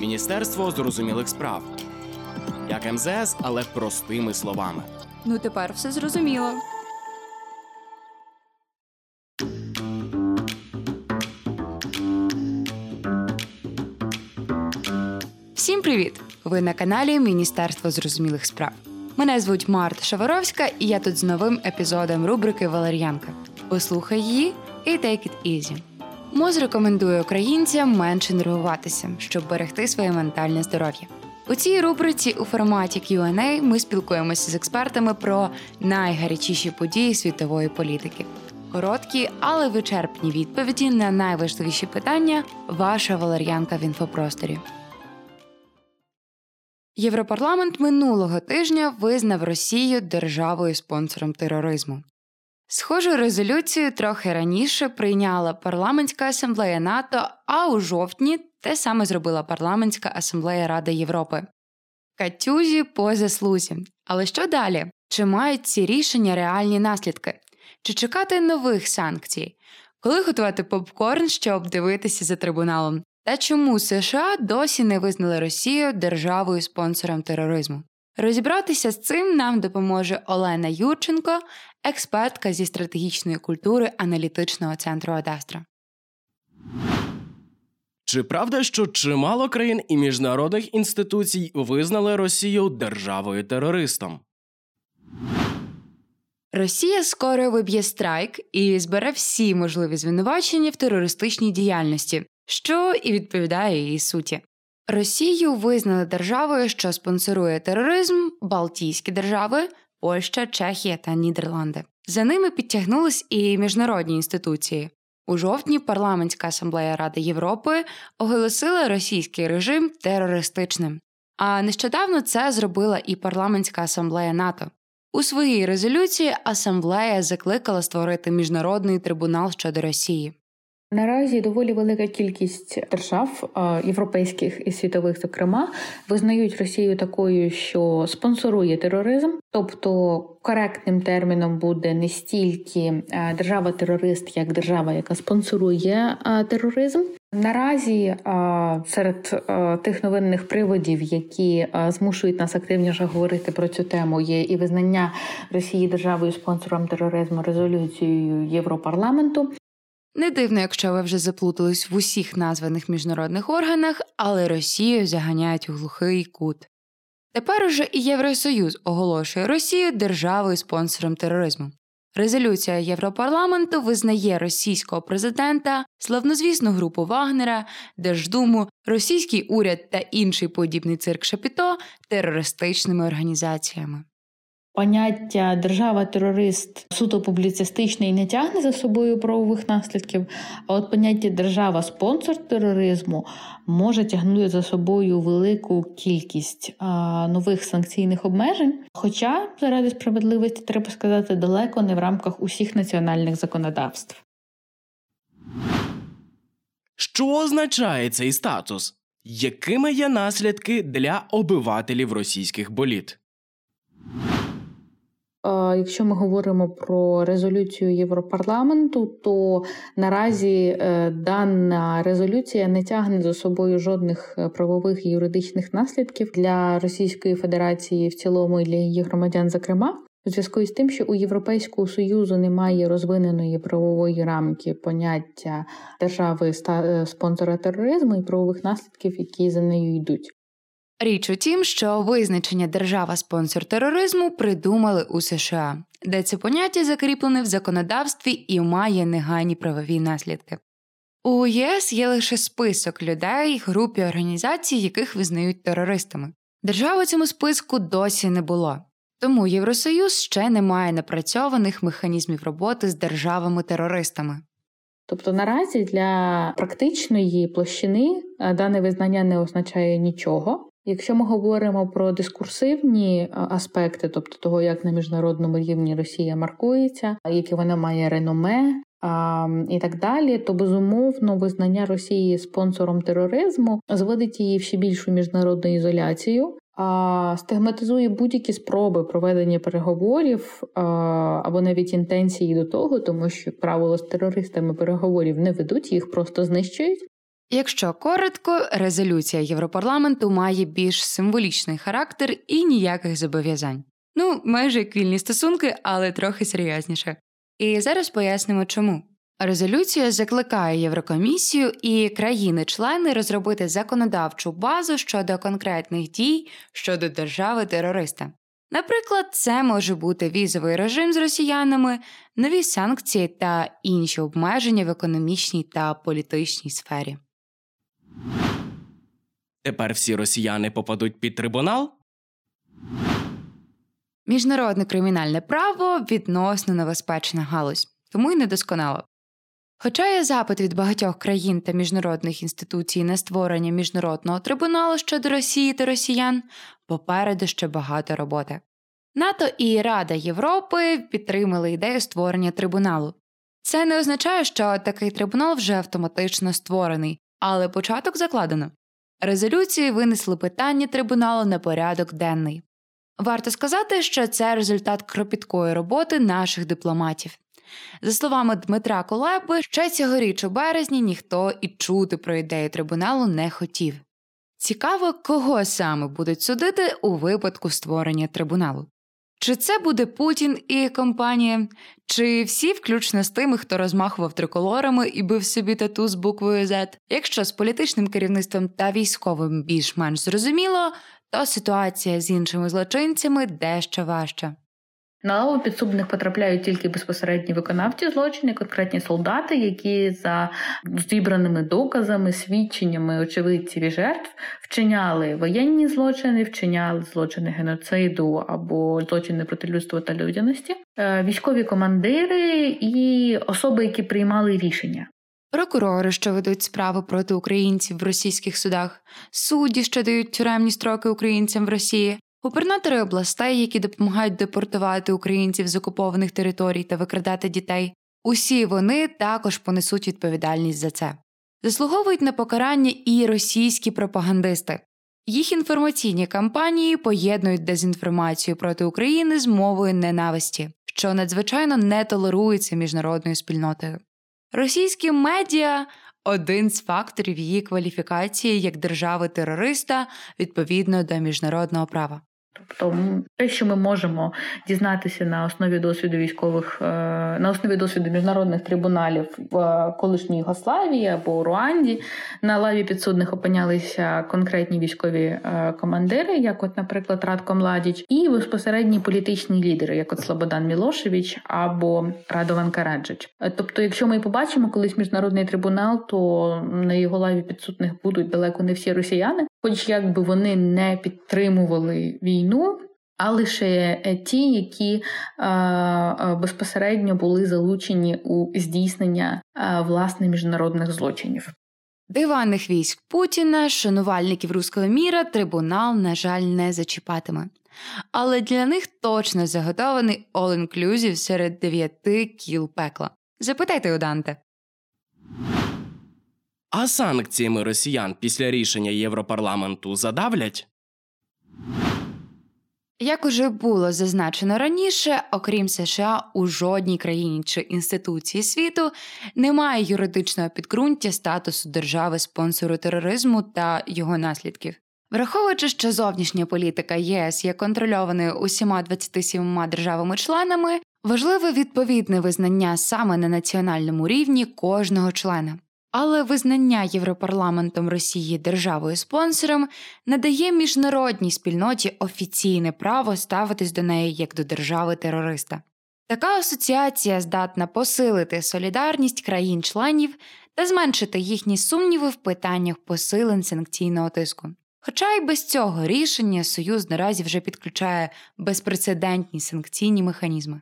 Міністерство зрозумілих справ. Як МЗС, але простими словами. Ну тепер все зрозуміло. Всім привіт! Ви на каналі Міністерство зрозумілих справ. Мене звуть Марта Шаваровська, і я тут з новим епізодом рубрики Валер'янка. Послухай її і take it easy. МОЗ рекомендує українцям менше нервуватися, щоб берегти своє ментальне здоров'я. У цій рубриці у форматі Q&A ми спілкуємося з експертами про найгарячіші події світової політики. Короткі, але вичерпні відповіді на найважливіші питання. Ваша валер'янка в інфопросторі. Європарламент минулого тижня визнав Росію державою спонсором тероризму. Схожу резолюцію трохи раніше прийняла парламентська асамблея НАТО, а у жовтні те саме зробила парламентська асамблея Ради Європи. Катюзі по заслузі. Але що далі? Чи мають ці рішення реальні наслідки? Чи чекати нових санкцій? Коли готувати попкорн, щоб дивитися за трибуналом? Та чому США досі не визнали Росію державою спонсором тероризму? Розібратися з цим нам допоможе Олена Юрченко, експертка зі стратегічної культури аналітичного центру Адастра. Чи правда, що чимало країн і міжнародних інституцій визнали Росію державою терористом? Росія скоро виб'є страйк і збере всі можливі звинувачення в терористичній діяльності, що і відповідає її суті. Росію визнали державою, що спонсорує тероризм, Балтійські держави, Польща, Чехія та Нідерланди. За ними підтягнулись і міжнародні інституції. У жовтні парламентська асамблея Ради Європи оголосила російський режим терористичним. А нещодавно це зробила і парламентська асамблея НАТО. У своїй резолюції асамблея закликала створити міжнародний трибунал щодо Росії. Наразі доволі велика кількість держав європейських і світових, зокрема, визнають Росію такою, що спонсорує тероризм, тобто коректним терміном буде не стільки держава-терорист, як держава, яка спонсорує тероризм. Наразі серед тих новинних приводів, які змушують нас активніше говорити про цю тему, є і визнання Росії державою спонсором тероризму резолюцією Європарламенту. Не дивно, якщо ви вже заплутались в усіх названих міжнародних органах, але Росію заганяють у глухий кут. Тепер уже і Євросоюз оголошує Росію державою спонсором тероризму. Резолюція Європарламенту визнає російського президента, славнозвісну групу Вагнера, Держдуму, російський уряд та інший подібний цирк Шапіто терористичними організаціями. Поняття держава-терорист суто публіцистичне і не тягне за собою правових наслідків. А от поняття держава-спонсор тероризму може тягнути за собою велику кількість а, нових санкційних обмежень. Хоча, заради справедливості, треба сказати, далеко не в рамках усіх національних законодавств. Що означає цей статус? Якими є наслідки для обивателів російських боліт? Якщо ми говоримо про резолюцію Європарламенту, то наразі е, дана резолюція не тягне за собою жодних е, правових і юридичних наслідків для Російської Федерації в цілому і для її громадян, зокрема. У зв'язку з тим, що у Європейського союзу немає розвиненої правової рамки поняття держави е, спонсора тероризму і правових наслідків, які за нею йдуть. Річ у тім, що визначення держава-спонсор тероризму придумали у США, де це поняття закріплене в законодавстві і має негайні правові наслідки. У ЄС є лише список людей, груп і організацій, яких визнають терористами. Держави цьому списку досі не було, тому Євросоюз ще не має напрацьованих механізмів роботи з державами-терористами. Тобто наразі для практичної площини е, дане визнання не означає нічого. Якщо ми говоримо про дискурсивні е, аспекти, тобто того, як на міжнародному рівні Росія маркується, яке вона має реноме і так далі, то безумовно визнання Росії спонсором тероризму зводить її в ще більшу міжнародну ізоляцію. А стигматизує будь-які спроби проведення переговорів або навіть інтенції до того, тому що правило з терористами переговорів не ведуть, їх просто знищують. Якщо коротко, резолюція Європарламенту має більш символічний характер і ніяких зобов'язань. Ну, майже як вільні стосунки, але трохи серйозніше. І зараз пояснимо чому. Резолюція закликає Єврокомісію і країни-члени розробити законодавчу базу щодо конкретних дій щодо держави терориста. Наприклад, це може бути візовий режим з росіянами, нові санкції та інші обмеження в економічній та політичній сфері. Тепер всі росіяни попадуть під трибунал? Міжнародне кримінальне право відносно небезпечна галузь, тому й недосконало. Хоча є запит від багатьох країн та міжнародних інституцій на створення міжнародного трибуналу щодо Росії та росіян, попереду ще багато роботи. НАТО і Рада Європи підтримали ідею створення трибуналу. Це не означає, що такий трибунал вже автоматично створений, але початок закладено. Резолюції винесли питання трибуналу на порядок денний. Варто сказати, що це результат кропіткої роботи наших дипломатів. За словами Дмитра Колеби, ще цьогоріч у березні ніхто і чути про ідею трибуналу не хотів. Цікаво, кого саме будуть судити у випадку створення трибуналу. Чи це буде Путін і компанія, чи всі, включно з тими, хто розмахував триколорами і бив собі тату з буквою Z? Якщо з політичним керівництвом та військовим більш-менш зрозуміло, то ситуація з іншими злочинцями дещо важча. На лаву підсудних потрапляють тільки безпосередні виконавці злочини, конкретні солдати, які за зібраними доказами, свідченнями очевидців і жертв вчиняли воєнні злочини, вчиняли злочини геноциду або злочини проти людства та людяності, е, військові командири і особи, які приймали рішення. Прокурори, що ведуть справи проти українців в російських судах, судді, що дають тюремні строки українцям в Росії, губернатори областей, які допомагають депортувати українців з окупованих територій та викрадати дітей, усі вони також понесуть відповідальність за це. Заслуговують на покарання і російські пропагандисти. Їх інформаційні кампанії поєднують дезінформацію проти України з мовою ненависті, що надзвичайно не толерується міжнародною спільнотою. Російські медіа один з факторів її кваліфікації як держави терориста відповідно до міжнародного права. Тобто, те, що ми можемо дізнатися на основі досвіду військових, е, на основі досвіду міжнародних трибуналів в колишній Югославії або Руанді, на лаві підсудних опинялися конкретні військові е, командири, як, от, наприклад, Радко Младіч, і безпосередні політичні лідери, як от Слободан Мілошевич або Радован Караджич. Е, тобто, якщо ми побачимо колись міжнародний трибунал, то на його лаві підсудних будуть далеко не всі росіяни, хоч якби вони не підтримували війну, а лише е, ті, які безпосередньо були залучені у здійснення власне міжнародних злочинів. Диванних військ Путіна, шанувальників руського міра, трибунал, на жаль, не зачіпатиме. Але для них точно заготований all-inclusive серед дев'яти кіл пекла. Запитайте у Данте. А санкціями росіян після рішення Європарламенту задавлять? Як уже було зазначено раніше, окрім США, у жодній країні чи інституції світу немає юридичного підґрунтя статусу держави спонсору тероризму та його наслідків. Враховуючи, що зовнішня політика ЄС є контрольованою усіма 27 державами-членами, важливе відповідне визнання саме на національному рівні кожного члена. Але визнання Європарламентом Росії державою спонсором надає міжнародній спільноті офіційне право ставитись до неї як до держави терориста. Така асоціація здатна посилити солідарність країн-членів та зменшити їхні сумніви в питаннях посилень санкційного тиску. Хоча й без цього рішення Союз наразі вже підключає безпрецедентні санкційні механізми.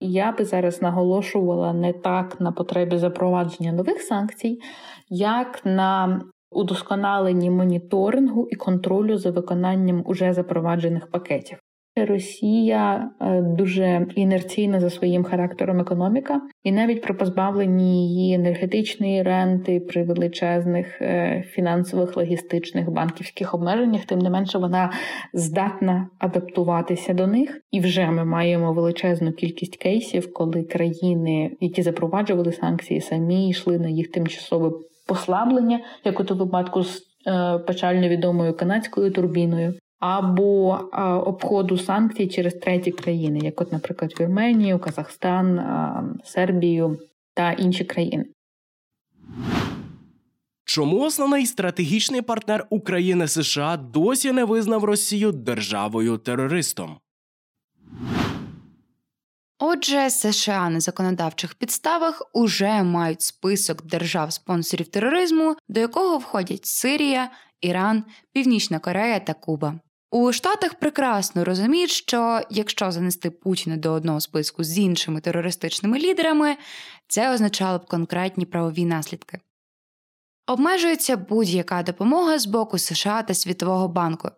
Я би зараз наголошувала не так на потребі запровадження нових санкцій, як на удосконаленні моніторингу і контролю за виконанням уже запроваджених пакетів. Росія е, дуже інерційна за своїм характером економіка, і навіть при позбавленні її енергетичної ренти, при величезних е, фінансових, логістичних банківських обмеженнях, тим не менше вона здатна адаптуватися до них. І вже ми маємо величезну кількість кейсів, коли країни, які запроваджували санкції, самі йшли на їх тимчасове послаблення, як у випадку з е, печально відомою канадською турбіною, або е, обходу санкцій через треті країни, як, от, наприклад, Вірменію, Казахстан, е, Сербію та інші країни. Чому основний стратегічний партнер України США досі не визнав Росію державою терористом? Отже, США на законодавчих підставах уже мають список держав-спонсорів тероризму, до якого входять Сирія, Іран, Північна Корея та Куба. У Штатах прекрасно розуміють, що якщо занести Путіна до одного списку з іншими терористичними лідерами, це означало б конкретні правові наслідки. Обмежується будь-яка допомога з боку США та Світового банку,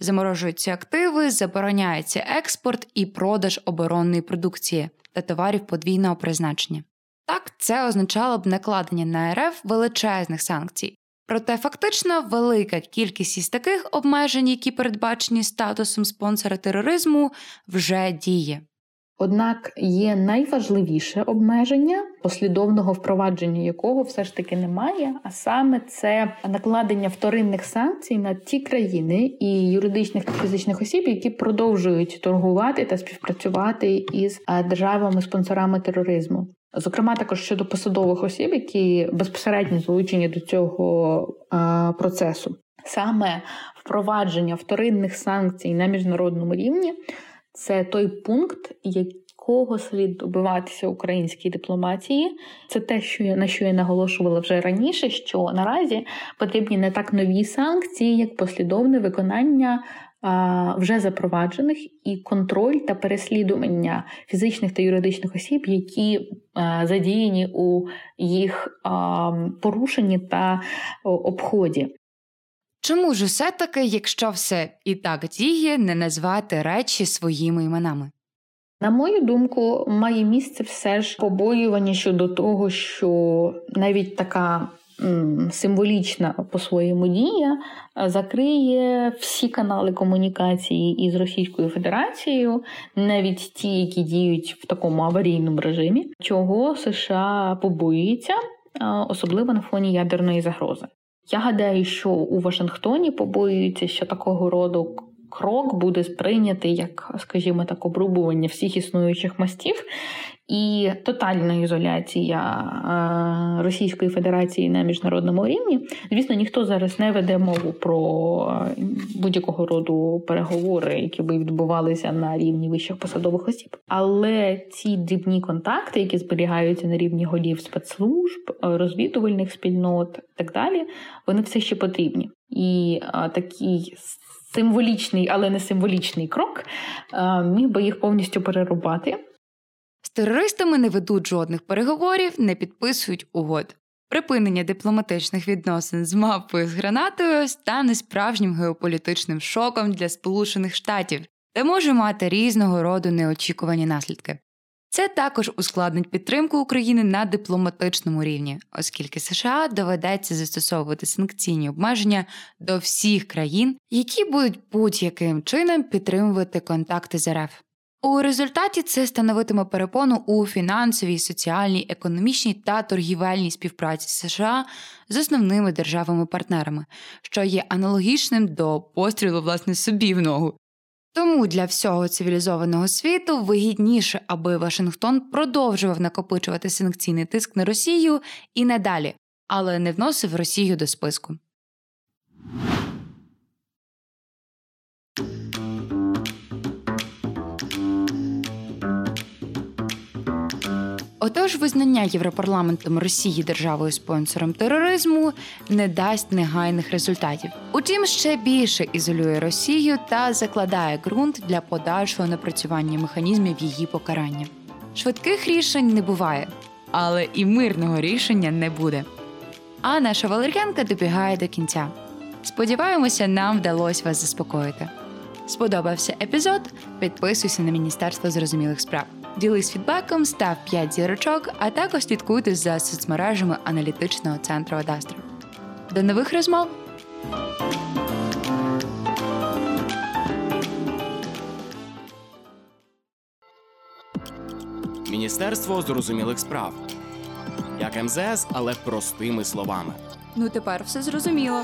заморожуються активи, забороняється експорт і продаж оборонної продукції та товарів подвійного призначення. Так, це означало б накладення на РФ величезних санкцій. Проте фактично велика кількість із таких обмежень, які передбачені статусом спонсора тероризму, вже діє. Однак є найважливіше обмеження, послідовного впровадження якого все ж таки немає, а саме це накладення вторинних санкцій на ті країни і юридичних та фізичних осіб, які продовжують торгувати та співпрацювати із державами-спонсорами тероризму. Зокрема, також щодо посадових осіб, які безпосередньо залучені до цього процесу, саме впровадження вторинних санкцій на міжнародному рівні. Це той пункт, якого слід добиватися українській дипломатії. Це те, що я на що я наголошувала вже раніше. Що наразі потрібні не так нові санкції, як послідовне виконання. Вже запроваджених і контроль та переслідування фізичних та юридичних осіб, які задіяні у їх порушенні та обході. Чому ж усе таки, якщо все і так діє, не назвати речі своїми іменами? На мою думку, має місце все ж побоювання щодо того, що навіть така символічна по-своєму дія закриє всі канали комунікації із Російською Федерацією, навіть ті, які діють в такому аварійному режимі, чого США побоюється, особливо на фоні ядерної загрози. Я гадаю, що у Вашингтоні побоюються, що такого роду крок буде сприйнятий як, скажімо так, обрубування всіх існуючих мастів, і тотальна ізоляція е, Російської Федерації на міжнародному рівні. Звісно, ніхто зараз не веде мову про е, будь-якого роду переговори, які би відбувалися на рівні вищих посадових осіб. Але ці дрібні контакти, які зберігаються на рівні голів спецслужб, е, розвідувальних спільнот і так далі, вони все ще потрібні. І такий символічний, але не символічний крок міг би їх повністю перерубати. Терористами не ведуть жодних переговорів, не підписують угод. Припинення дипломатичних відносин з мапою з гранатою стане справжнім геополітичним шоком для Сполучених Штатів, де може мати різного роду неочікувані наслідки. Це також ускладнить підтримку України на дипломатичному рівні, оскільки США доведеться застосовувати санкційні обмеження до всіх країн, які будуть будь-яким чином підтримувати контакти з РФ. У результаті це становитиме перепону у фінансовій, соціальній, економічній та торгівельній співпраці США з основними державами-партнерами, що є аналогічним до пострілу власне собі в ногу. Тому для всього цивілізованого світу вигідніше, аби Вашингтон продовжував накопичувати санкційний тиск на Росію і надалі, але не вносив Росію до списку. Отож, визнання Європарламентом Росії державою спонсором тероризму не дасть негайних результатів. Утім, ще більше ізолює Росію та закладає ґрунт для подальшого напрацювання механізмів її покарання. Швидких рішень не буває, але і мирного рішення не буде. А наша Валер'янка добігає до кінця. Сподіваємося, нам вдалося вас заспокоїти. Сподобався епізод? Підписуйся на Міністерство зрозумілих справ. Ділись фідбеком, став 5 зірочок, а також слідкуйте за соцмережами аналітичного центру Адастра. До нових розмов! Міністерство зрозумілих справ як МЗС, але простими словами. Ну тепер все зрозуміло.